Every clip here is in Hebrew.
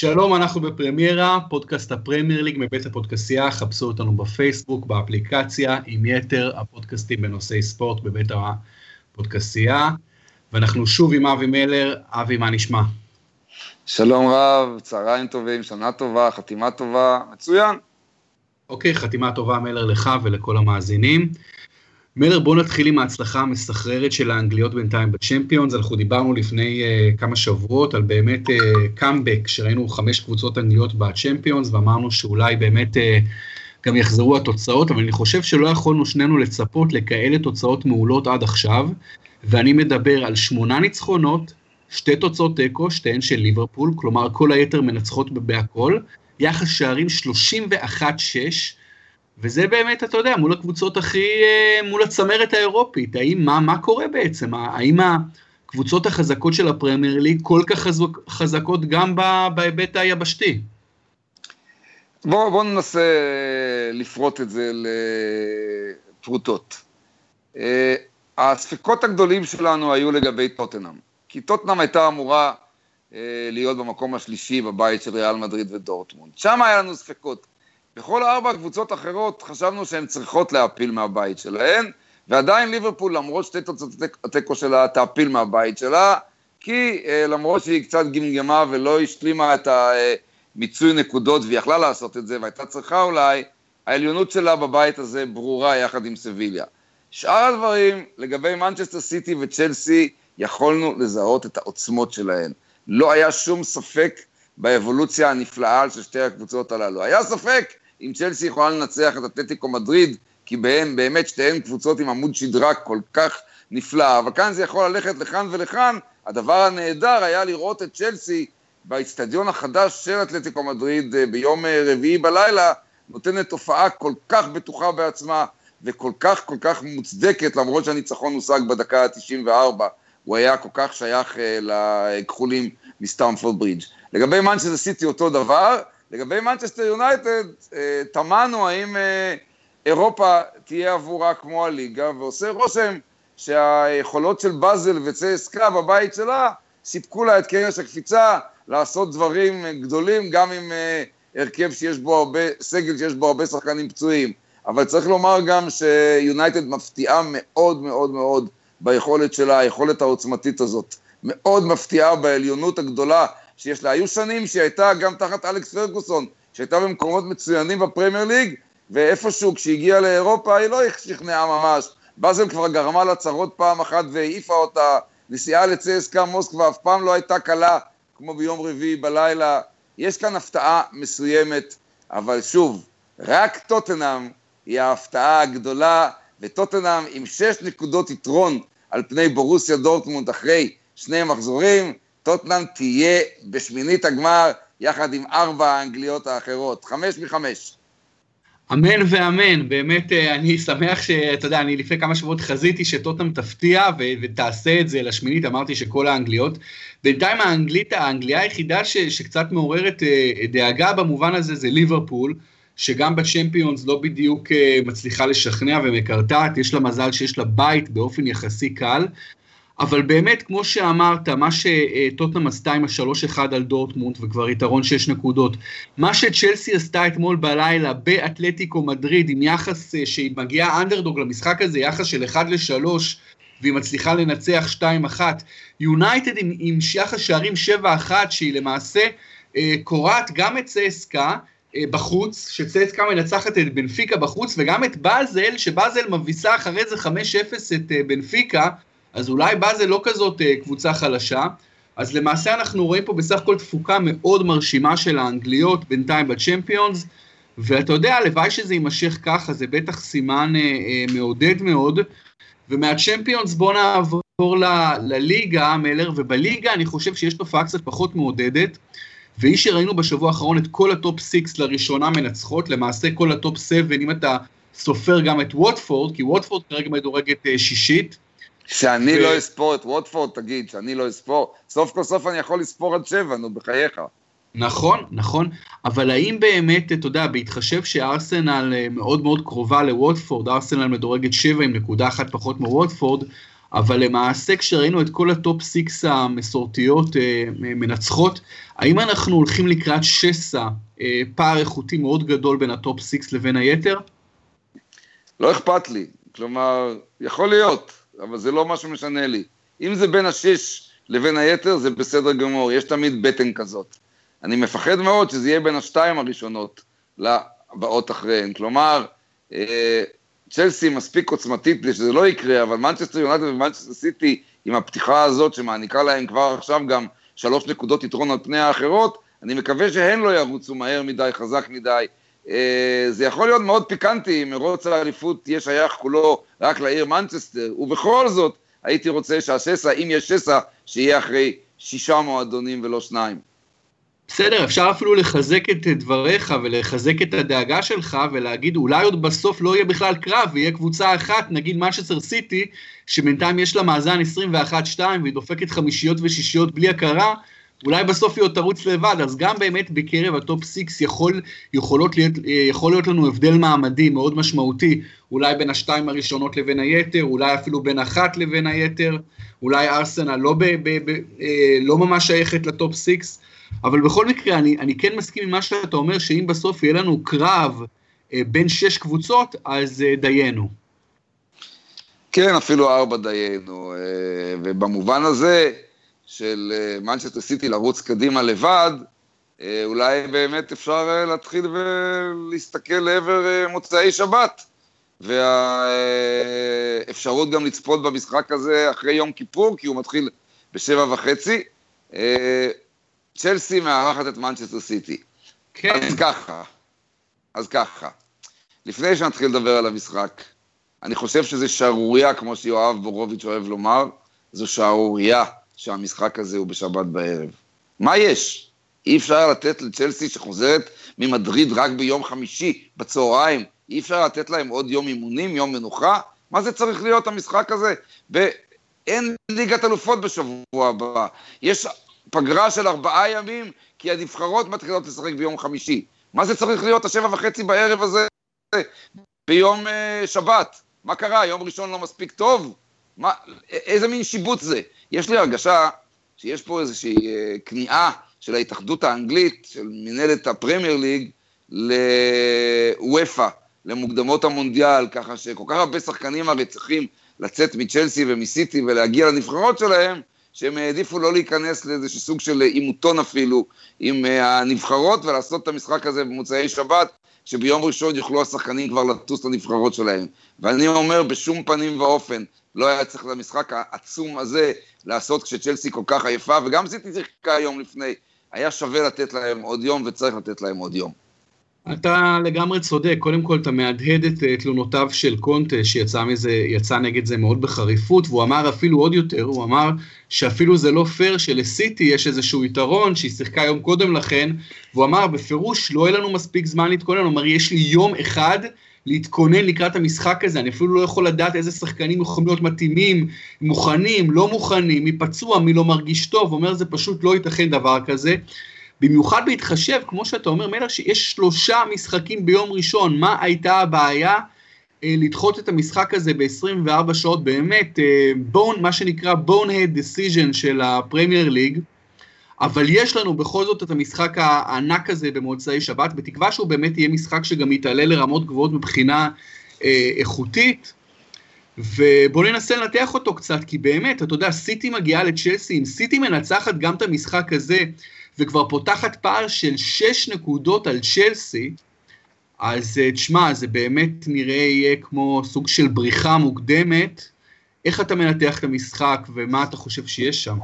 שלום, אנחנו בפרמיירה, פודקאסט הפרמייר ליג מבית הפודקסייה, חפשו אותנו בפייסבוק, באפליקציה, עם יתר הפודקאסטים בנושאי ספורט בבית הפודקסייה. ואנחנו שוב עם אבי מלר, אבי, מה נשמע? שלום רב, צהריים טובים, שנה טובה, חתימה טובה, מצוין. אוקיי, חתימה טובה מלר לך ולכל המאזינים. מלר, בוא נתחיל עם ההצלחה המסחררת של האנגליות בינתיים בצ'מפיונס. אנחנו דיברנו לפני uh, כמה שבועות על באמת קאמבק, uh, שראינו חמש קבוצות אנגליות בצ'מפיונס, ואמרנו שאולי באמת uh, גם יחזרו התוצאות, אבל אני חושב שלא יכולנו שנינו לצפות לכאלה תוצאות מעולות עד עכשיו, ואני מדבר על שמונה ניצחונות, שתי תוצאות תיקו, שתיהן של ליברפול, כלומר כל היתר מנצחות בהכל, יחס שערים 31-6, וזה באמת, אתה יודע, מול הקבוצות הכי, אה, מול הצמרת האירופית, האם, מה, מה קורה בעצם? האם הקבוצות החזקות של הפרמייר ליג כל כך חזק, חזקות גם בהיבט היבשתי? בואו בוא ננסה לפרוט את זה לפרוטות. אה, הספקות הגדולים שלנו היו לגבי טוטנאם, כי טוטנאם הייתה אמורה אה, להיות במקום השלישי בבית של ריאל מדריד ודורטמונד. שם היה לנו ספקות. בכל ארבע קבוצות אחרות חשבנו שהן צריכות להפיל מהבית שלהן, ועדיין ליברפול, למרות שתי תוצאות התיקו שלה, תעפיל מהבית שלה, כי אה, למרות שהיא קצת גמגמה ולא השלימה את המיצוי נקודות, והיא יכלה לעשות את זה, והייתה צריכה אולי, העליונות שלה בבית הזה ברורה יחד עם סביליה. שאר הדברים, לגבי מנצ'סטר סיטי וצ'לסי, יכולנו לזהות את העוצמות שלהן. לא היה שום ספק באבולוציה הנפלאה של שתי הקבוצות הללו. היה ספק אם צ'לסי יכולה לנצח את אתלטיקו מדריד, כי בהן באמת שתיהן קבוצות עם עמוד שדרה כל כך נפלא, אבל כאן זה יכול ללכת לכאן ולכאן. הדבר הנהדר היה לראות את צ'לסי באיצטדיון החדש של אתלטיקו מדריד אה, ביום אה, רביעי בלילה, נותנת תופעה כל כך בטוחה בעצמה וכל כך כל כך מוצדקת, למרות שהניצחון הושג בדקה ה-94, הוא היה כל כך שייך אה, לכחולים מסטמפורד ברידג'. לגבי מנצ'סטר סיטי אותו דבר, לגבי מנצ'סטר יונייטד, אה, תמהנו האם אה, אירופה תהיה עבורה כמו הליגה, ועושה רושם שהיכולות של באזל וצסקה בבית שלה סיפקו לה את קרש הקפיצה לעשות דברים גדולים, גם עם אה, הרכב שיש בו הרבה, סגל שיש בו הרבה שחקנים פצועים. אבל צריך לומר גם שיונייטד מפתיעה מאוד מאוד מאוד ביכולת שלה, היכולת העוצמתית הזאת. מאוד מפתיעה בעליונות הגדולה שיש לה. היו שנים שהיא הייתה גם תחת אלכס פרגוסון, שהייתה במקומות מצוינים בפרמייר ליג, ואיפשהו כשהיא הגיעה לאירופה היא לא שכנעה ממש. באזל כבר גרמה לה צרות פעם אחת והעיפה אותה. נסיעה לצסקה מוסקבה אף פעם לא הייתה קלה, כמו ביום רביעי בלילה. יש כאן הפתעה מסוימת, אבל שוב, רק טוטנאם היא ההפתעה הגדולה, וטוטנאם עם שש נקודות יתרון על פני בורוסיה דורטמונד אחרי שני מחזורים, טוטנאם תהיה בשמינית הגמר יחד עם ארבע האנגליות האחרות, חמש מחמש. אמן ואמן, באמת אה, אני שמח שאתה יודע, אני לפני כמה שבועות חזיתי שטוטנאם תפתיע ו- ותעשה את זה לשמינית, אמרתי שכל האנגליות. בינתיים האנגלית, האנגליה היחידה ש- שקצת מעוררת אה, דאגה במובן הזה זה ליברפול, שגם בצ'מפיונס לא בדיוק uh, מצליחה לשכנע ומקרטעת, יש לה מזל שיש לה בית באופן יחסי קל, אבל באמת, כמו שאמרת, מה שטוטנאם עשתה עם השלוש אחד על דורטמונד, וכבר יתרון שש נקודות, מה שצ'לסי עשתה אתמול בלילה באתלטיקו מדריד, עם יחס uh, שהיא מגיעה אנדרדוג למשחק הזה, יחס של 1 ל-3, והיא מצליחה לנצח 2-1, יונייטד עם, עם יחס שערים 7-1, שהיא למעשה uh, קורעת גם את צסקה, אה, בחוץ, שצסקה מנצחת את בנפיקה בחוץ, וגם את באזל, שבאזל מביסה אחרי זה 5-0 את אה, בנפיקה, אז אולי באזל לא כזאת אה, קבוצה חלשה. אז למעשה אנחנו רואים פה בסך הכל תפוקה מאוד מרשימה של האנגליות בינתיים בצ'מפיונס, ואתה יודע, הלוואי שזה יימשך ככה, זה בטח סימן אה, אה, מעודד מאוד. ומהצ'מפיונס בואו נעבור ל, לליגה, מלר, ובליגה אני חושב שיש תופעה קצת פחות מעודדת. והיא שראינו בשבוע האחרון את כל ה top 6 לראשונה מנצחות, למעשה כל ה top 7, אם אתה סופר גם את ווטפורד, כי ווטפורד כרגע מדורגת אה, שישית. שאני ו... לא אספור את ווטפורד, תגיד, שאני לא אספור, סוף כל סוף אני יכול לספור עד שבע, נו, בחייך. נכון, נכון, אבל האם באמת, אתה יודע, בהתחשב שארסנל אה, מאוד מאוד קרובה לווטפורד, ארסנל מדורגת שבע עם נקודה אחת פחות מווטפורד, אבל למעשה כשראינו את כל ה top six המסורתיות אה, מנצחות, האם אנחנו הולכים לקראת שסע, אה, פער איכותי מאוד גדול בין ה top six לבין היתר? לא אכפת לי, כלומר, יכול להיות, אבל זה לא מה שמשנה לי. אם זה בין השש לבין היתר, זה בסדר גמור, יש תמיד בטן כזאת. אני מפחד מאוד שזה יהיה בין השתיים הראשונות לבאות אחריהן. כלומר, אה, צ'לסי מספיק עוצמתית כדי שזה לא יקרה, אבל מנצ'סטר יונייטד ומנצ'סטר סיטי, עם הפתיחה הזאת שמעניקה להם כבר עכשיו גם שלוש נקודות יתרון על פני האחרות, אני מקווה שהן לא ירוצו מהר מדי, חזק מדי. אה, זה יכול להיות מאוד פיקנטי אם מרוץ האליפות תהיה שייך כולו רק לעיר מנצ'סטר, ובכל זאת הייתי רוצה שהשסע, אם יש שסע, שיהיה אחרי שישה מועדונים ולא שניים. בסדר, אפשר אפילו לחזק את דבריך ולחזק את הדאגה שלך ולהגיד אולי עוד בסוף לא יהיה בכלל קרב ויהיה קבוצה אחת, נגיד מנצ'סטר סיטי, שבינתיים יש לה מאזן 21-2 והיא דופקת חמישיות ושישיות בלי הכרה, אולי בסוף היא עוד תרוץ לבד, אז גם באמת בקרב ה top six יכול, יכולות להיות, יכול להיות לנו הבדל מעמדי מאוד משמעותי, אולי בין השתיים הראשונות לבין היתר, אולי אפילו בין אחת לבין היתר, אולי ארסנל לא, ב, ב, ב, אה, לא ממש שייכת ל top six, אבל בכל מקרה, אני, אני כן מסכים עם מה שאתה אומר, שאם בסוף יהיה לנו קרב אה, בין שש קבוצות, אז אה, דיינו. כן, אפילו ארבע דיינו, אה, ובמובן הזה של מנצ'סטר סיטי לרוץ קדימה לבד, אולי באמת אפשר להתחיל ולהסתכל לעבר מוצאי שבת. והאפשרות גם לצפות במשחק הזה אחרי יום כיפור, כי הוא מתחיל בשבע וחצי. צ'לסי מארחת את מנצ'סטר סיטי. כן. אז ככה, אז ככה. לפני שנתחיל לדבר על המשחק, אני חושב שזה שערורייה, כמו שיואב בורוביץ' אוהב לומר, זו שערורייה שהמשחק הזה הוא בשבת בערב. מה יש? אי אפשר לתת לצ'לסי שחוזרת ממדריד רק ביום חמישי, בצהריים, אי אפשר לתת להם עוד יום אימונים, יום מנוחה? מה זה צריך להיות המשחק הזה? ואין ליגת אלופות בשבוע הבא. יש פגרה של ארבעה ימים, כי הנבחרות מתחילות לשחק ביום חמישי. מה זה צריך להיות השבע וחצי בערב הזה ביום uh, שבת? מה קרה, יום ראשון לא מספיק טוב? מה, איזה מין שיבוץ זה? יש לי הרגשה שיש פה איזושהי uh, כניעה של ההתאחדות האנגלית, של מנהלת הפרמייר ליג, לוופא, למוקדמות המונדיאל, ככה שכל כך הרבה שחקנים הרי צריכים לצאת מצ'לסי ומסיטי ולהגיע לנבחרות שלהם, שהם העדיפו לא להיכנס לאיזשהו סוג של עימותון אפילו עם אה, הנבחרות ולעשות את המשחק הזה במוצאי שבת, שביום ראשון יוכלו השחקנים כבר לטוס לנבחרות שלהם. ואני אומר, בשום פנים ואופן לא היה צריך למשחק העצום הזה לעשות כשצ'לסי כל כך עייפה, וגם סיטי שיחקה יום לפני. היה שווה לתת להם עוד יום וצריך לתת להם עוד יום. אתה לגמרי צודק, קודם כל אתה מהדהד את אה, תלונותיו של קונטה שיצא מזה, יצא נגד זה מאוד בחריפות, והוא אמר אפילו עוד יותר, הוא אמר שאפילו זה לא פייר שלסיטי יש איזשהו יתרון שהיא שיחקה יום קודם לכן, והוא אמר בפירוש לא יהיה לנו מספיק זמן להתכונן, הוא אמר יש לי יום אחד להתכונן לקראת המשחק הזה, אני אפילו לא יכול לדעת איזה שחקנים יכולים להיות מתאימים, מוכנים, לא מוכנים, מי פצוע, מי לא מרגיש טוב, הוא אומר זה פשוט לא ייתכן דבר כזה. במיוחד בהתחשב, כמו שאתה אומר, מלך, שיש שלושה משחקים ביום ראשון, מה הייתה הבעיה אה, לדחות את המשחק הזה ב-24 שעות, באמת, אה, בון, מה שנקרא bonehead decision של הפרמייר ליג, אבל יש לנו בכל זאת את המשחק הענק הזה במוצאי שבת, בתקווה שהוא באמת יהיה משחק שגם יתעלה לרמות גבוהות מבחינה אה, איכותית. ובואו ננסה לנתח אותו קצת, כי באמת, אתה יודע, סיטי מגיעה לצ'לסי, אם סיטי מנצחת גם את המשחק הזה, וכבר פותחת פער של 6 נקודות על צ'לסי, אז אה, תשמע, זה באמת נראה יהיה כמו סוג של בריחה מוקדמת. איך אתה מנתח את המשחק ומה אתה חושב שיש שם?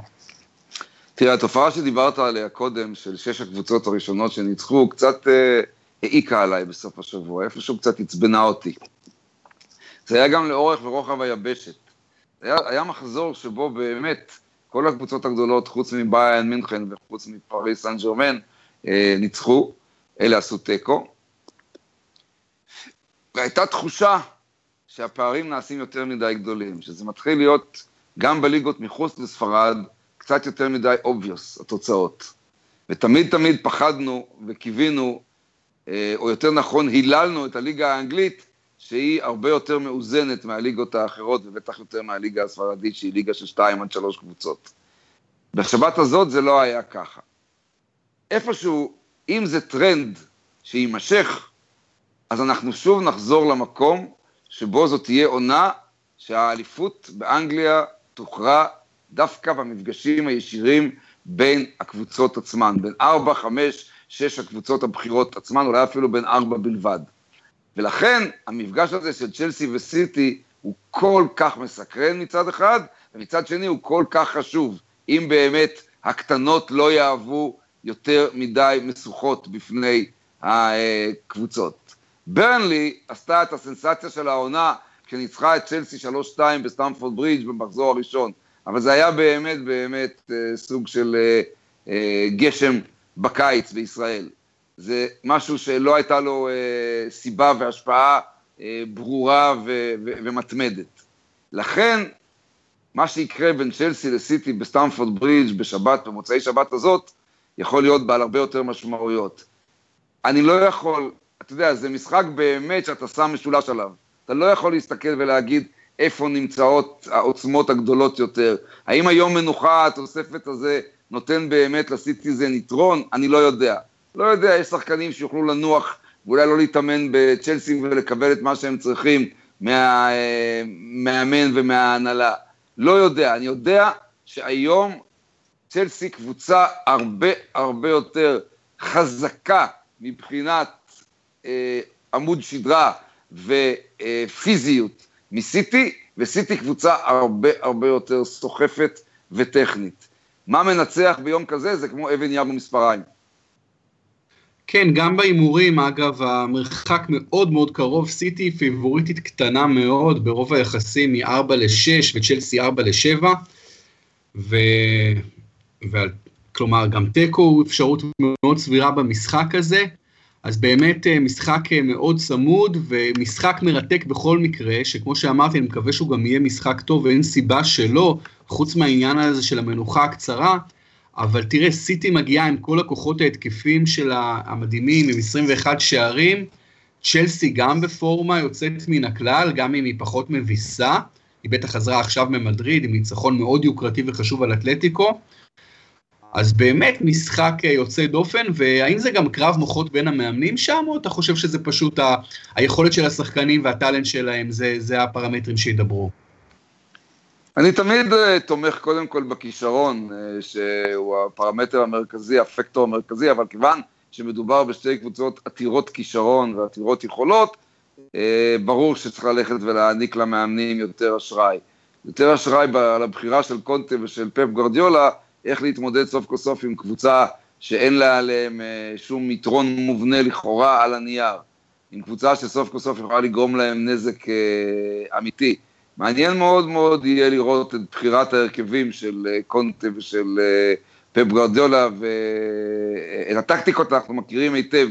תראה, התופעה שדיברת עליה קודם, של שש הקבוצות הראשונות שניצחו, קצת אה, העיקה עליי בסוף השבוע, איפשהו קצת עצבנה אותי. זה היה גם לאורך ורוחב היבשת. היה, היה מחזור שבו באמת כל הקבוצות הגדולות, חוץ מביין מינכן וחוץ מפריס סן ג'רמן, אה, ניצחו, אלה עשו תיקו. והייתה תחושה שהפערים נעשים יותר מדי גדולים, שזה מתחיל להיות גם בליגות מחוץ לספרד, קצת יותר מדי אובייוס, התוצאות. ותמיד תמיד פחדנו וקיווינו, אה, או יותר נכון, היללנו את הליגה האנגלית שהיא הרבה יותר מאוזנת מהליגות האחרות, ובטח יותר מהליגה הספרדית, שהיא ליגה של שתיים עד שלוש קבוצות. בשבת הזאת זה לא היה ככה. איפשהו, אם זה טרנד שיימשך, אז אנחנו שוב נחזור למקום שבו זאת תהיה עונה שהאליפות באנגליה תוכרע דווקא במפגשים הישירים בין הקבוצות עצמן, בין ארבע, חמש, שש הקבוצות הבכירות עצמן, אולי אפילו בין ארבע בלבד. ולכן המפגש הזה של צ'לסי וסיטי הוא כל כך מסקרן מצד אחד, ומצד שני הוא כל כך חשוב, אם באמת הקטנות לא יהוו יותר מדי משוכות בפני הקבוצות. ברנלי עשתה את הסנסציה של העונה כשניצחה את צ'לסי 3-2 בסטמפורד ברידג' במחזור הראשון, אבל זה היה באמת באמת אה, סוג של אה, אה, גשם בקיץ בישראל. זה משהו שלא הייתה לו אה, סיבה והשפעה אה, ברורה ו- ו- ומתמדת. לכן, מה שיקרה בין צ'לסי לסיטי בסטמפורד ברידג' בשבת, במוצאי שבת הזאת, יכול להיות בעל הרבה יותר משמעויות. אני לא יכול, אתה יודע, זה משחק באמת שאתה שם משולש עליו. אתה לא יכול להסתכל ולהגיד איפה נמצאות העוצמות הגדולות יותר. האם היום מנוחה, התוספת הזה, נותן באמת לסיטיזן יתרון? אני לא יודע. לא יודע, יש שחקנים שיוכלו לנוח ואולי לא להתאמן בצ'לסי ולקבל את מה שהם צריכים מהמאמן ומההנהלה. לא יודע, אני יודע שהיום צ'לסי קבוצה הרבה הרבה יותר חזקה מבחינת אה, עמוד שדרה ופיזיות מסיטי, וסיטי קבוצה הרבה הרבה יותר סוחפת וטכנית. מה מנצח ביום כזה? זה כמו אבן ים במספריים. כן, גם בהימורים, אגב, המרחק מאוד מאוד קרוב, סיטי פיבוריטית קטנה מאוד, ברוב היחסים מ-4 ל-6 וצ'לסי 4 ל-7, ו... ו... כלומר, גם תיקו הוא אפשרות מאוד סבירה במשחק הזה. אז באמת אה, משחק אה, מאוד צמוד ומשחק מרתק בכל מקרה, שכמו שאמרתי, אני מקווה שהוא גם יהיה משחק טוב ואין סיבה שלא, חוץ מהעניין הזה של המנוחה הקצרה, אבל תראה, סיטי מגיעה עם כל הכוחות ההתקפים שלה המדהימים, עם 21 שערים, צ'לסי גם בפורמה יוצאת מן הכלל, גם אם היא פחות מביסה, היא בטח חזרה עכשיו ממדריד עם ניצחון מאוד יוקרתי וחשוב על אתלטיקו, אז באמת משחק אה, יוצא דופן, והאם זה גם קרב מוחות בין המאמנים שם, או אתה חושב שזה פשוט ה- היכולת של השחקנים והטאלנט שלהם, זה, זה הפרמטרים שידברו? אני תמיד uh, תומך קודם כל בכישרון, uh, שהוא הפרמטר המרכזי, הפקטור המרכזי, אבל כיוון שמדובר בשתי קבוצות עתירות כישרון ועתירות יכולות, uh, ברור שצריך ללכת ולהעניק למאמנים יותר אשראי. יותר אשראי לבחירה של קונטה ושל פפ גרדיולה, איך להתמודד סוף כל סוף עם קבוצה שאין לה עליהם שום יתרון מובנה לכאורה על הנייר. עם קבוצה שסוף כל סוף יכולה לגרום להם נזק אמיתי. מעניין מאוד מאוד יהיה לראות את בחירת ההרכבים של אה, קונטה ושל אה, פפ ואת הטקטיקות אנחנו מכירים היטב.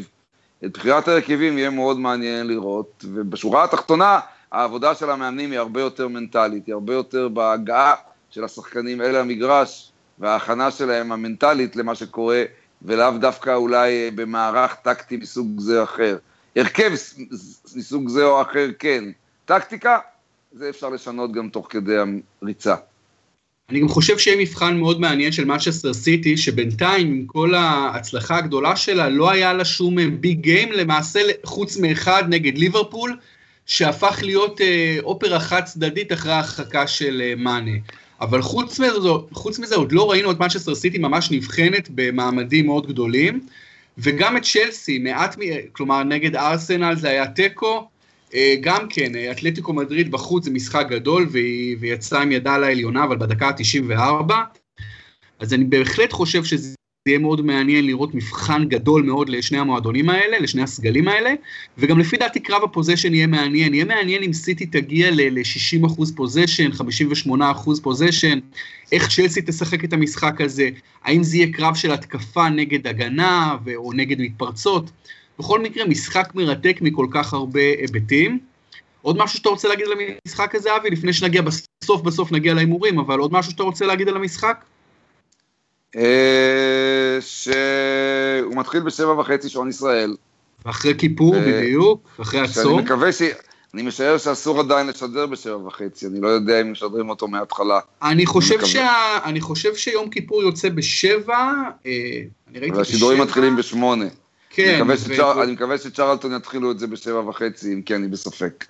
את בחירת ההרכבים יהיה מאוד מעניין לראות, ובשורה התחתונה, העבודה של המאמנים היא הרבה יותר מנטלית, היא הרבה יותר בהגעה של השחקנים אל המגרש, וההכנה שלהם המנטלית למה שקורה, ולאו דווקא אולי אה, במערך טקטי מסוג זה או אחר. הרכב מסוג זה או אחר כן. טקטיקה, זה אפשר לשנות גם תוך כדי הריצה. אני גם חושב שיהיה מבחן מאוד מעניין של מנצ'סטר סיטי, שבינתיים עם כל ההצלחה הגדולה שלה, לא היה לה שום big game, למעשה חוץ מאחד נגד ליברפול, שהפך להיות אה, אופרה חד צדדית אחרי ההרחקה של אה, מאנה. אבל חוץ מזה, חוץ מזה עוד לא ראינו את מנצ'סטר סיטי ממש נבחנת במעמדים מאוד גדולים, וגם את צ'לסי, מעט, כלומר נגד ארסנל זה היה תיקו, אה, גם כן, אה, אתלטיקו מדריד בחוץ זה משחק גדול והיא, יצאה עם ידה לעליונה, אבל בדקה ה-94. אז אני בהחלט חושב שזה יהיה מאוד מעניין לראות מבחן גדול מאוד לשני המועדונים האלה, לשני הסגלים האלה, וגם לפי דעתי קרב ה possession יהיה מעניין. יהיה מעניין אם סיטי תגיע ל-60% possession, 58% possession, איך צ'לסי תשחק את המשחק הזה, האם זה יהיה קרב של התקפה נגד הגנה או נגד מתפרצות. בכל מקרה, משחק מרתק מכל כך הרבה היבטים. עוד משהו שאתה רוצה להגיד על המשחק הזה, אבי? לפני שנגיע בסוף בסוף נגיע להימורים, אבל עוד משהו שאתה רוצה להגיד על המשחק? אה, שהוא מתחיל בשבע וחצי שעון ישראל. ואחרי כיפור, בדיוק, אחרי הצום. שאני מקווה, ש... אני משער שאסור עדיין לשדר בשבע וחצי, אני לא יודע אם משדרים אותו מההתחלה. אני חושב, שה... אני חושב שיום כיפור יוצא בשבע, אה, אני ראיתי בשבע. והשידורים מתחילים בשמונה. כן. אני מקווה, שצ'רלטון יתחילו את זה בשבע וחצי, אם כי אני בספק.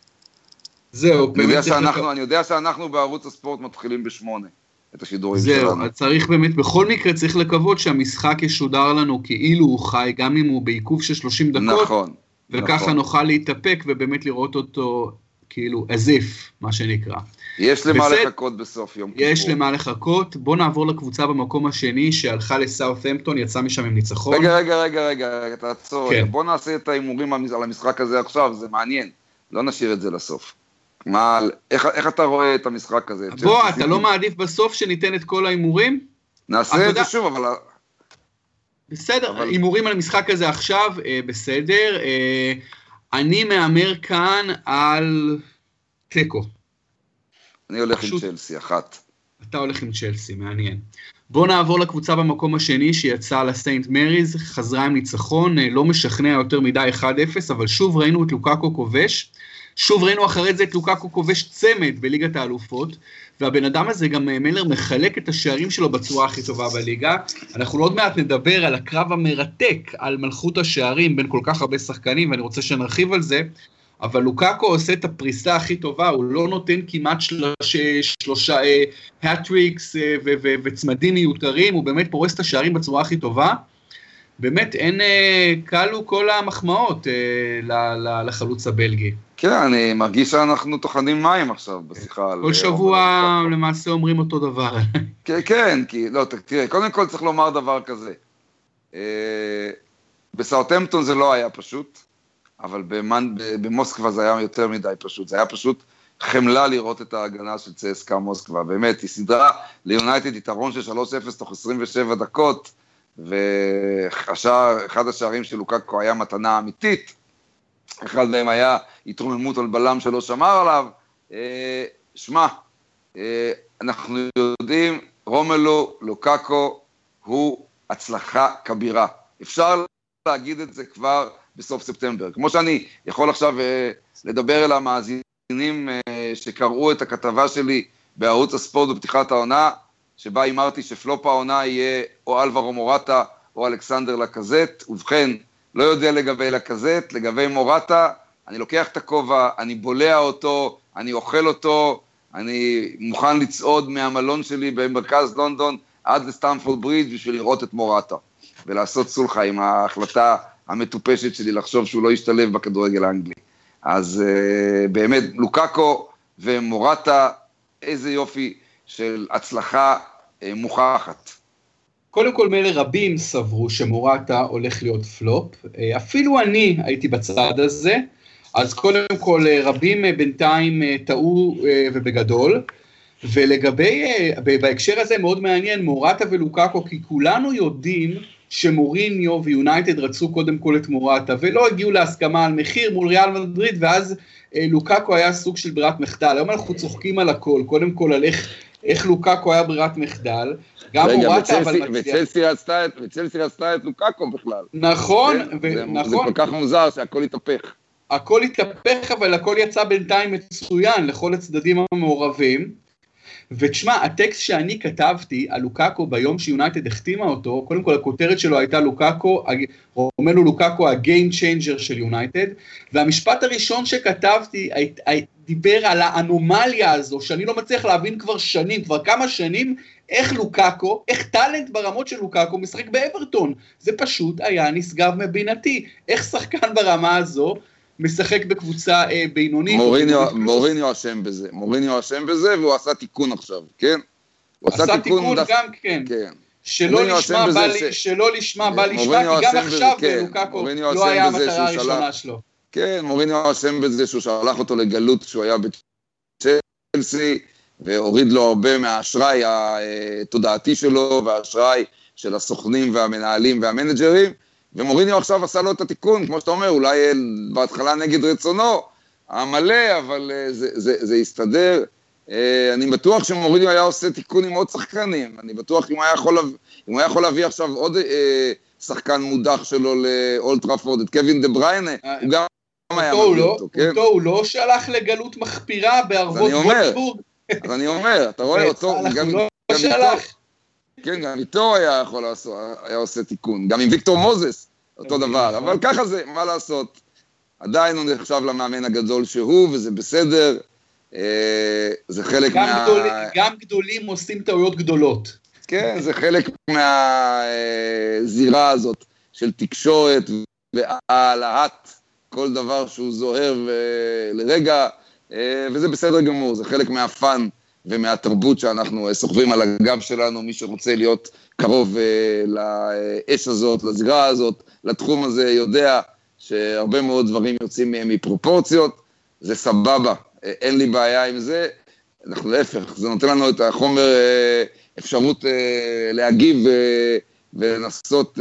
זהו, אני יודע, שאנחנו, אני יודע שאנחנו בערוץ הספורט מתחילים בשמונה. את השידורים זהו, שלנו. זהו, צריך באמת, בכל מקרה צריך לקוות שהמשחק ישודר לנו כאילו הוא חי, גם אם הוא בעיכוב של 30 דקות. נכון. וככה נכון. נוכל להתאפק ובאמת לראות אותו כאילו as if, מה שנקרא. יש למה. לחכות בסוף יום כיפור. יש למה לחכות. בוא נעבור לקבוצה במקום השני שהלכה לסאות'המפטון, יצא משם עם ניצחון. רגע, רגע, רגע, רגע, תעצור. כן. בוא נעשה את ההימורים על המשחק הזה עכשיו, זה מעניין. לא נשאיר את זה לסוף. מה, איך, איך אתה רואה את המשחק הזה? בוא, אתה לא מעדיף בסוף שניתן את כל ההימורים? נעשה את זה שוב, אבל... בסדר, הימורים אבל... על המשחק הזה עכשיו, אה, בסדר. אה, אני מהמר כאן על תיקו. אני הולך פשוט... עם צ'לסי, אחת. אתה הולך עם צ'לסי, מעניין. בואו נעבור לקבוצה במקום השני שיצאה לסיינט מריז, חזרה עם ניצחון, אה, לא משכנע יותר מדי 1-0, אבל שוב ראינו את לוקאקו כובש. שוב ראינו אחרי זה את לוקקו כובש צמד בליגת האלופות, והבן אדם הזה גם אה, מלר מחלק את השערים שלו בצורה הכי טובה בליגה. אנחנו עוד מעט נדבר על הקרב המרתק על מלכות השערים בין כל כך הרבה שחקנים, ואני רוצה שנרחיב על זה. אבל לוקקו עושה את הפריסה הכי טובה, הוא לא נותן כמעט שלוש, שלושה האטריקס אה, וצמדים מיותרים, הוא באמת פורס את השערים בצורה הכי טובה. באמת אין, כלו אה, כל המחמאות לחלוץ הבלגי. כן, אני מרגיש שאנחנו טוחנים מים עכשיו בשיחה. כל שבוע למעשה אומרים אותו דבר. כן, כן, כי, לא, תראה, קודם כל צריך לומר דבר כזה. אה, בסאוטמפטון זה לא היה פשוט, אבל במוסקבה זה היה יותר מדי פשוט. זה היה פשוט חמלה לראות את ההגנה של צסקה מוסקבה. באמת, היא סידרה ליונייטד יתרון של 3-0 תוך 27 דקות, ואחד השערים של לוקקו היה מתנה אמיתית. אחד מהם היה התרוממות על בלם שלא שמר עליו. אה, שמע, אה, אנחנו יודעים, רומלו לוקקו הוא הצלחה כבירה. אפשר להגיד את זה כבר בסוף ספטמבר. כמו שאני יכול עכשיו אה, לדבר אל המאזינים שקראו את הכתבה שלי בערוץ הספורט בפתיחת העונה, שבה הימרתי שפלופ העונה יהיה או אלברו מורטה או אלכסנדר לקזט, ובכן, לא יודע לגבי לקזט, לגבי מורטה, אני לוקח את הכובע, אני בולע אותו, אני אוכל אותו, אני מוכן לצעוד מהמלון שלי במרכז לונדון עד לסטמפורד ברידג' בשביל לראות את מורטה, ולעשות סולחה עם ההחלטה המטופשת שלי לחשוב שהוא לא ישתלב בכדורגל האנגלי. אז uh, באמת, לוקאקו ומורטה, איזה יופי של הצלחה uh, מוכחת. קודם כל מילא רבים סברו שמורטה הולך להיות פלופ, אה, אפילו אני הייתי בצד הזה, אז קודם כל רבים בינתיים טעו ובגדול, ולגבי, בהקשר הזה מאוד מעניין, מורטה ולוקאקו, כי כולנו יודעים שמוריניו ויונייטד רצו קודם כל את מורטה, ולא הגיעו להסכמה על מחיר מול ריאל מדריד, ואז לוקאקו היה סוג של ברירת מחדל. היום אנחנו צוחקים על הכל, קודם כל על איך, איך לוקאקו היה ברירת מחדל, גם רגע, מורטה, אבל מצליח. וצלסי רצתה את לוקאקו בכלל. נכון, כן? ו- זה, נכון. זה כל כך מוזר שהכל התהפך. הכל התהפך, אבל הכל יצא בינתיים מצוין לכל הצדדים המעורבים. ותשמע, הטקסט שאני כתבתי על לוקאקו ביום שיונייטד החתימה אותו, קודם כל הכותרת שלו הייתה לוקאקו, רומנו לוקאקו ה game changer של יונייטד, והמשפט הראשון שכתבתי דיבר על האנומליה הזו, שאני לא מצליח להבין כבר שנים, כבר כמה שנים, איך לוקאקו, איך talent ברמות של לוקאקו משחק באברטון. זה פשוט היה נשגב מבינתי. איך שחקן ברמה הזו משחק בקבוצה אה, בינונית. מוריניו אשם בזה, מוריניו אשם בזה והוא עשה תיקון עכשיו, כן? הוא עשה, עשה תיקון, תיקון דף... גם כן. כן. שלא לשמה בא, לי, שלא לשמה בא לשמה, כי גם עכשיו כן, לוקאקו לא היה המטרה הראשונה שלו. כן, מוריניו אשם בזה שהוא שלח אותו לגלות כשהוא היה בצ'לסי, והוריד לו הרבה מהאשראי התודעתי שלו, והאשראי של הסוכנים והמנהלים והמנג'רים, ומוריניו עכשיו עשה לו את התיקון, כמו שאתה אומר, אולי בהתחלה נגד רצונו המלא, אבל אה, זה, זה, זה הסתדר. אה, אני בטוח שמוריניו היה עושה תיקון עם עוד שחקנים, אני בטוח אם הוא היה יכול, אם הוא היה יכול להביא עכשיו עוד אה, שחקן מודח שלו לאולד טראפורד, את קווין דה בריינה, הוא גם היה מביא לא, אותו, כן? אותו הוא לא שלח לגלות מחפירה בערבות וולסבורג. אז אני אומר, אתה רואה אותו, גם, לא שלח. כן, גם איתו היה יכול לעשות, היה עושה תיקון, גם עם ויקטור מוזס, אותו דבר, אבל ככה זה, מה לעשות. עדיין הוא נחשב למאמן הגדול שהוא, וזה בסדר. אה, זה חלק גם מה... גדול, גם גדולים עושים טעויות גדולות. כן, זה חלק מהזירה הזאת של תקשורת והעלאת כל דבר שהוא זוהר לרגע, אה, וזה בסדר גמור, זה חלק מהפאן ומהתרבות שאנחנו סוחבים על הגב שלנו, מי שרוצה להיות קרוב אה, לאש הזאת, לזירה הזאת, לתחום הזה, יודע שהרבה מאוד דברים יוצאים מפרופורציות, זה סבבה, אין לי בעיה עם זה, אנחנו להפך, זה נותן לנו את החומר, אה, אפשרות אה, להגיב אה, ולנסות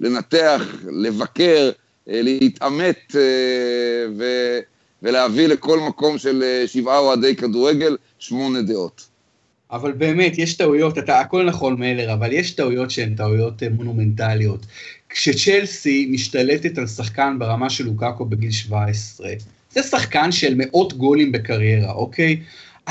לנתח, לבקר, להתעמת ו... ולהביא לכל מקום של שבעה אוהדי כדורגל שמונה דעות. אבל באמת, יש טעויות, אתה, הכל נכון מלר, אבל יש טעויות שהן טעויות מונומנטליות. כשצ'לסי משתלטת על שחקן ברמה של לוקאקו בגיל 17, זה שחקן של מאות גולים בקריירה, אוקיי?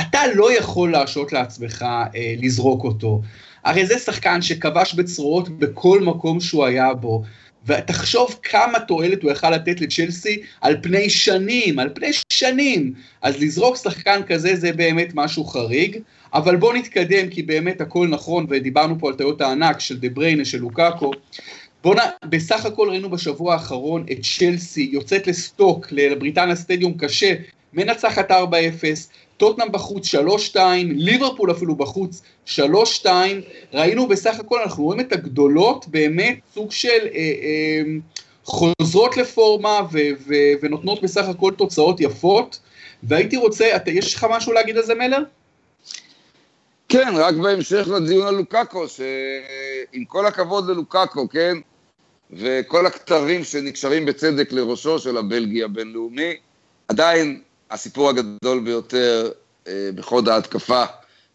אתה לא יכול להרשות לעצמך אה, לזרוק אותו. הרי זה שחקן שכבש בצרורות בכל מקום שהוא היה בו, ותחשוב כמה תועלת הוא יכל לתת לצ'לסי על פני שנים, על פני שנים. אז לזרוק שחקן כזה זה באמת משהו חריג, אבל בוא נתקדם כי באמת הכל נכון, ודיברנו פה על טעויות הענק של דה בריינה, של לוקאקו. בוא'נה, בסך הכל ראינו בשבוע האחרון את צ'לסי יוצאת לסטוק, לבריטניה סטדיום קשה, מנצחת 4-0, טוטנאם בחוץ 3-2, ליברפול אפילו בחוץ 3-2, ראינו בסך הכל, אנחנו רואים את הגדולות באמת סוג של אה, אה, חוזרות לפורמה ו, ו, ונותנות בסך הכל תוצאות יפות, והייתי רוצה, אתה, יש לך משהו להגיד על זה מלר? כן, רק בהמשך לדיון על לוקאקו, שעם כל הכבוד ללוקאקו, כן, וכל הכתרים שנקשרים בצדק לראשו של הבלגי הבינלאומי, עדיין הסיפור הגדול ביותר אה, בחוד ההתקפה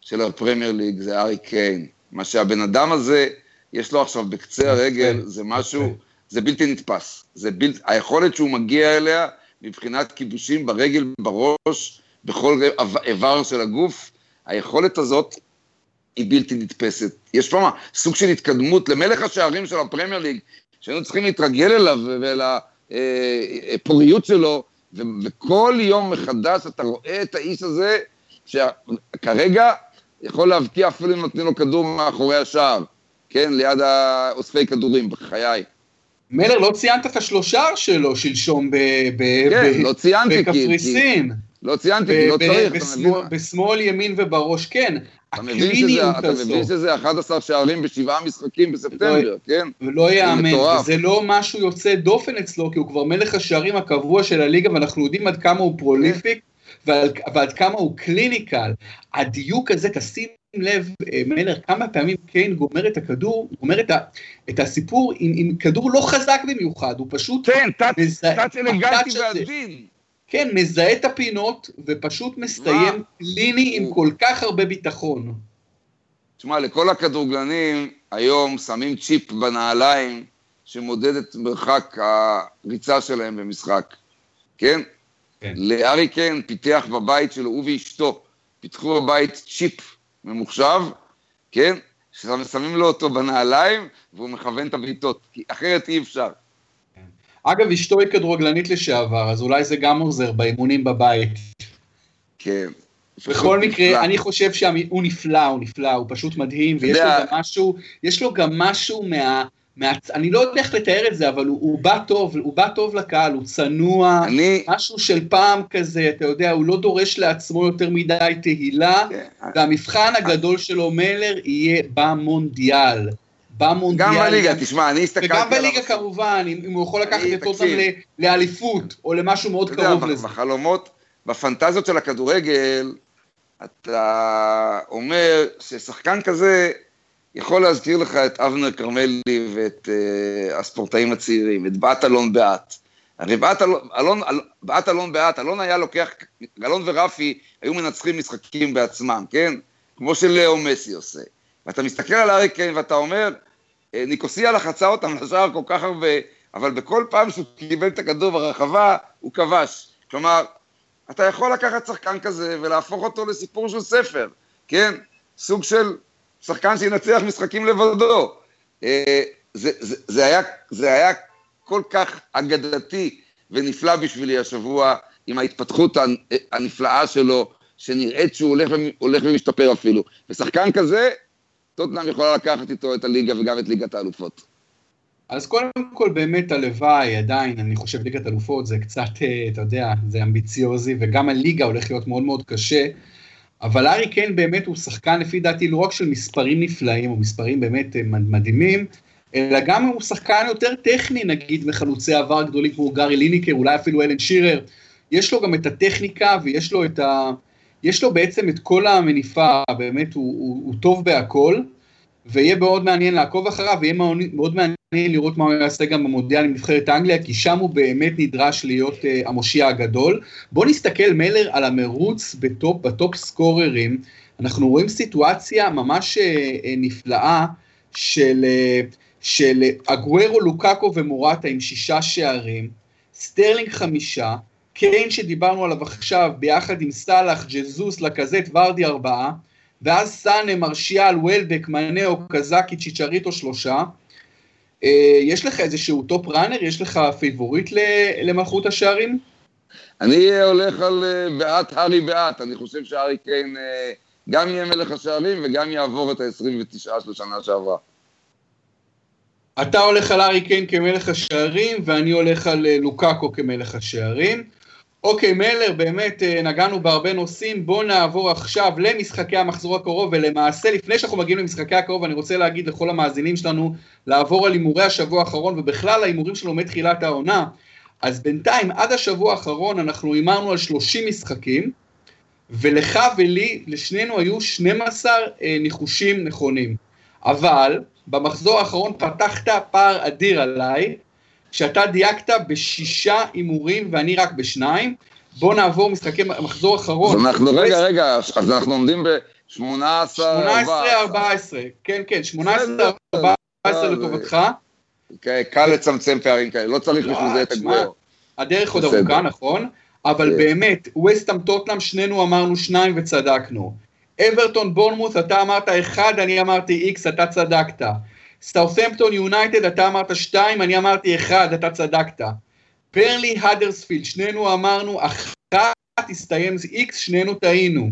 של הפרמייר ליג זה ארי קיין. מה שהבן אדם הזה, יש לו עכשיו בקצה הרגל, זה משהו, זה בלתי נתפס. זה בל... היכולת שהוא מגיע אליה מבחינת כיבושים ברגל, בראש, בכל איבר של הגוף, היכולת הזאת היא בלתי נתפסת. יש פה מה, סוג של התקדמות למלך השערים של הפרמייר ליג, שהיינו צריכים להתרגל אליו ולפוריות שלו, ו- וכל יום מחדש אתה רואה את האיש הזה, שכרגע יכול להבקיע אפילו אם נותנים לו כדור מאחורי השער, כן, ליד אוספי כדורים, בחיי. מלר, לא ציינת את השלושה שלו שלשום כן, לא בקפריסין. לא ציינתי, כי לא צריך, מבין? בשמאל, ימין ובראש, כן. אתה מבין שזה 11 שערים בשבעה משחקים בספטמבר, כן? ולא יאמן, וזה לא משהו יוצא דופן אצלו, כי הוא כבר מלך השערים הקבוע של הליגה, ואנחנו יודעים עד כמה הוא prolific, ועד כמה הוא clinical. הדיוק הזה, תשים לב, אה, מלר, כמה פעמים קיין גומר את הכדור, גומר את, ה, את הסיפור עם, עם כדור לא חזק במיוחד, הוא פשוט... כן, touch אלגנטי ועדין. כן, מזהה את הפינות ופשוט מסיים קליני עם כל כך הרבה ביטחון. תשמע, לכל הכדורגלנים היום שמים צ'יפ בנעליים שמודד את מרחק הריצה שלהם במשחק, כן? כן. לארי קיין פיתח בבית שלו, הוא ואשתו, פיתחו בבית צ'יפ ממוחשב, כן? ששמים לו אותו בנעליים והוא מכוון את הבעיטות, כי אחרת אי אפשר. אגב, אשתו היא כדורגלנית לשעבר, אז אולי זה גם עוזר באימונים בבית. כן. בכל מקרה, נפלא. אני חושב שהוא נפלא, הוא נפלא, הוא פשוט מדהים, ויש לו גם משהו, יש לו גם משהו מה... מה, אני לא יודע איך לתאר את זה, אבל הוא, הוא בא טוב, הוא בא טוב לקהל, הוא צנוע, אני... משהו של פעם כזה, אתה יודע, הוא לא דורש לעצמו יותר מדי תהילה, כן. והמבחן הגדול שלו, מלר, יהיה במונדיאל. במונדיאל. גם בליגה, תשמע, אני הסתכלתי עליו. וגם בליגה כמובן, אם הוא יכול לקחת את אותם לאליפות, או למשהו מאוד קרוב לזה. בחלומות, בפנטזיות של הכדורגל, אתה אומר ששחקן כזה יכול להזכיר לך את אבנר כרמלי ואת uh, הספורטאים הצעירים, את בת אלון באט. הרי בת אלון, אלון, בת אלון באט, אלון היה לוקח, אלון ורפי היו מנצחים משחקים בעצמם, כן? כמו שלאו מסי עושה. ואתה מסתכל על אריק קיין ואתה אומר, ניקוסיה לחצה אותם לשער כל כך הרבה, אבל בכל פעם שהוא קיבל את הכדור ברחבה, הוא כבש. כלומר, אתה יכול לקחת שחקן כזה ולהפוך אותו לסיפור של ספר, כן? סוג של שחקן שינצח משחקים לבדו. אה, זה, זה, זה, היה, זה היה כל כך אגדתי ונפלא בשבילי השבוע, עם ההתפתחות הנפלאה שלו, שנראית שהוא הולך, הולך ומשתפר אפילו. ושחקן כזה, טוטנאם יכולה לקחת איתו את הליגה וגם את ליגת האלופות. אז קודם כל באמת הלוואי, עדיין, אני חושב ליגת אלופות זה קצת, אה, אתה יודע, זה אמביציוזי, וגם הליגה הולך להיות מאוד מאוד קשה, אבל ארי קיין באמת הוא שחקן לפי דעתי לא רק של מספרים נפלאים, או מספרים באמת אה, מדהימים, אלא גם הוא שחקן יותר טכני נגיד מחלוצי עבר גדולים כמו גארי ליניקר, אולי אפילו אלן שירר, יש לו גם את הטכניקה ויש לו את ה... יש לו בעצם את כל המניפה, באמת הוא, הוא, הוא טוב בהכל, ויהיה מאוד מעניין לעקוב אחריו, ויהיה מאוד מעניין לראות מה הוא יעשה גם במונדיאל עם נבחרת אנגליה, כי שם הוא באמת נדרש להיות uh, המושיע הגדול. בואו נסתכל מלר על המרוץ ב top, ב top סקוררים, אנחנו רואים סיטואציה ממש uh, uh, נפלאה של, uh, של אגוורו, לוקאקו ומורטה עם שישה שערים, סטרלינג חמישה, קיין שדיברנו עליו עכשיו, ביחד עם סאלח, ג'זוס, לקזט, ורדי ארבעה, ואז סאנה, מרשיאל, וולבק, מאנה, אוקזאקי, צ'יצ'ריטו שלושה. אה, יש לך איזשהו top runner? יש לך פייבוריט למלכות השערים? אני הולך על אה, בעט הארי בעט, אני חושב שהארי קיין אה, גם יהיה מלך השערים וגם יעבור את ה-29 של השנה שעברה. אתה הולך על הארי קיין כמלך השערים, ואני הולך על לוקאקו כמלך השערים. אוקיי, מלר, באמת אה, נגענו בהרבה נושאים, בואו נעבור עכשיו למשחקי המחזור הקרוב, ולמעשה לפני שאנחנו מגיעים למשחקי הקרוב, אני רוצה להגיד לכל המאזינים שלנו לעבור על הימורי השבוע האחרון, ובכלל ההימורים שלנו מתחילת העונה. אז בינתיים, עד השבוע האחרון אנחנו הימרנו על 30 משחקים, ולך ולי, לשנינו היו 12 אה, ניחושים נכונים. אבל במחזור האחרון פתחת פער אדיר עליי, שאתה דייקת בשישה הימורים ואני רק בשניים. בוא נעבור משחקי מחזור אחרון. אז אנחנו, רגע, רגע, אז אנחנו עומדים ב-18, 18, 14, כן, כן, 18, 14 לטובתך. כן, קל לצמצם פערים כאלה, לא צריך בשביל זה את הגבוהות. הדרך עוד ארוכה, נכון? אבל כן. באמת, וסטאם טוטנאם, שנינו אמרנו שניים וצדקנו. אברטון בורנמוס, אתה אמרת אחד, אני אמרתי איקס, אתה צדקת. סאות'המפטון יונייטד, אתה אמרת שתיים, אני אמרתי אחד, אתה צדקת. ברנלי הדרספילד, שנינו אמרנו אחת, הסתיים איקס, שנינו טעינו.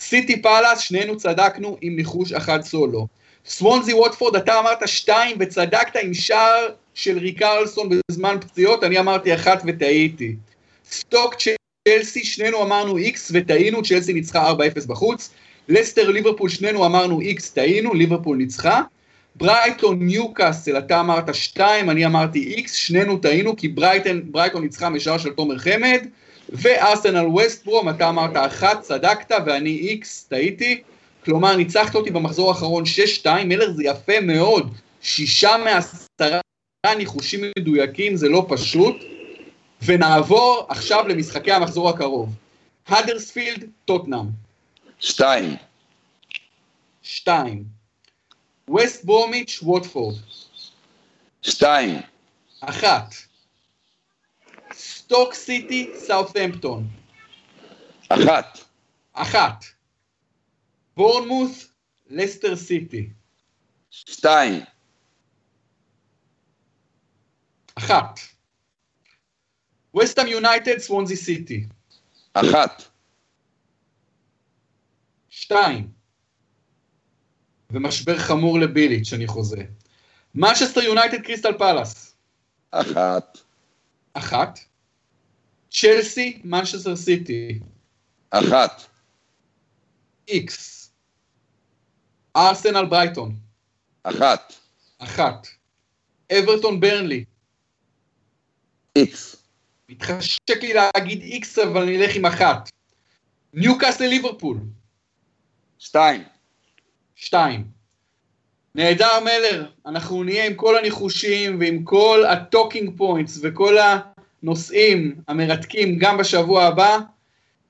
סיטי פאלאס, שנינו צדקנו עם ניחוש אחד סולו. סוונזי ווטפורד, אתה אמרת שתיים וצדקת עם שער של ריצ'רלסון בזמן פציעות, אני אמרתי אחת וטעיתי. סטוק צ'לסי, שנינו אמרנו איקס וטעינו, צ'לסי ניצחה 4-0 בחוץ. לסטר ליברפול, שנינו אמרנו איקס, טעינו, ליברפול ניצחה. ברייטון ניוקאסל, אתה אמרת 2, אני אמרתי X, שנינו טעינו כי ברייטון, ברייטון ניצחה משער של תומר חמד, וארסנל ווסטברום, אתה אמרת 1, צדקת, ואני X, טעיתי, כלומר ניצחת אותי במחזור האחרון 6-2, מלר זה יפה מאוד, שישה מעשרה ניחושים מדויקים, זה לא פשוט, ונעבור עכשיו למשחקי המחזור הקרוב. האדרספילד, טוטנאם. 2. 2. ווסט ברומיץ', ווטפורד. שתיים. אחת. סטוק סיטי, סאות'מפטון. אחת. אחת. בורנמוס, לסטר סיטי. שתיים. אחת. ווסטהאם יונייטד, סוונזי סיטי. אחת. שתיים. ומשבר חמור לביליץ', אני חוזה. מנצ'סטר יונייטד קריסטל פלאס. אחת. אחת. צ'לסי, מנצ'סטר סיטי. אחת. איקס. ארסנל ברייטון. אחת. אחת. אברטון ברנלי. איקס. מתחשק לי להגיד איקס, אבל אני אלך עם אחת. ניוקאסל ליברפול. שתיים. שתיים. נהדר מלר, אנחנו נהיה עם כל הניחושים ועם כל ה talking points וכל הנושאים המרתקים גם בשבוע הבא,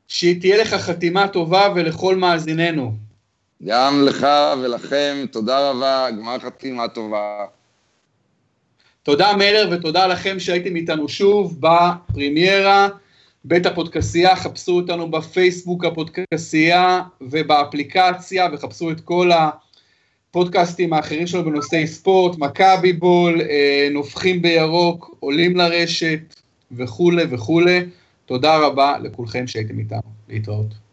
שתהיה לך חתימה טובה ולכל מאזיננו. גם לך ולכם, תודה רבה, גמר חתימה טובה. תודה מלר ותודה לכם שהייתם איתנו שוב בפרימיירה, בית הפודקסייה, חפשו אותנו בפייסבוק הפודקסייה ובאפליקציה וחפשו את כל הפודקאסטים האחרים שלנו בנושאי ספורט, מכבי בול, אה, נובחים בירוק, עולים לרשת וכולי וכולי. תודה רבה לכולכם שהייתם איתנו, להתראות.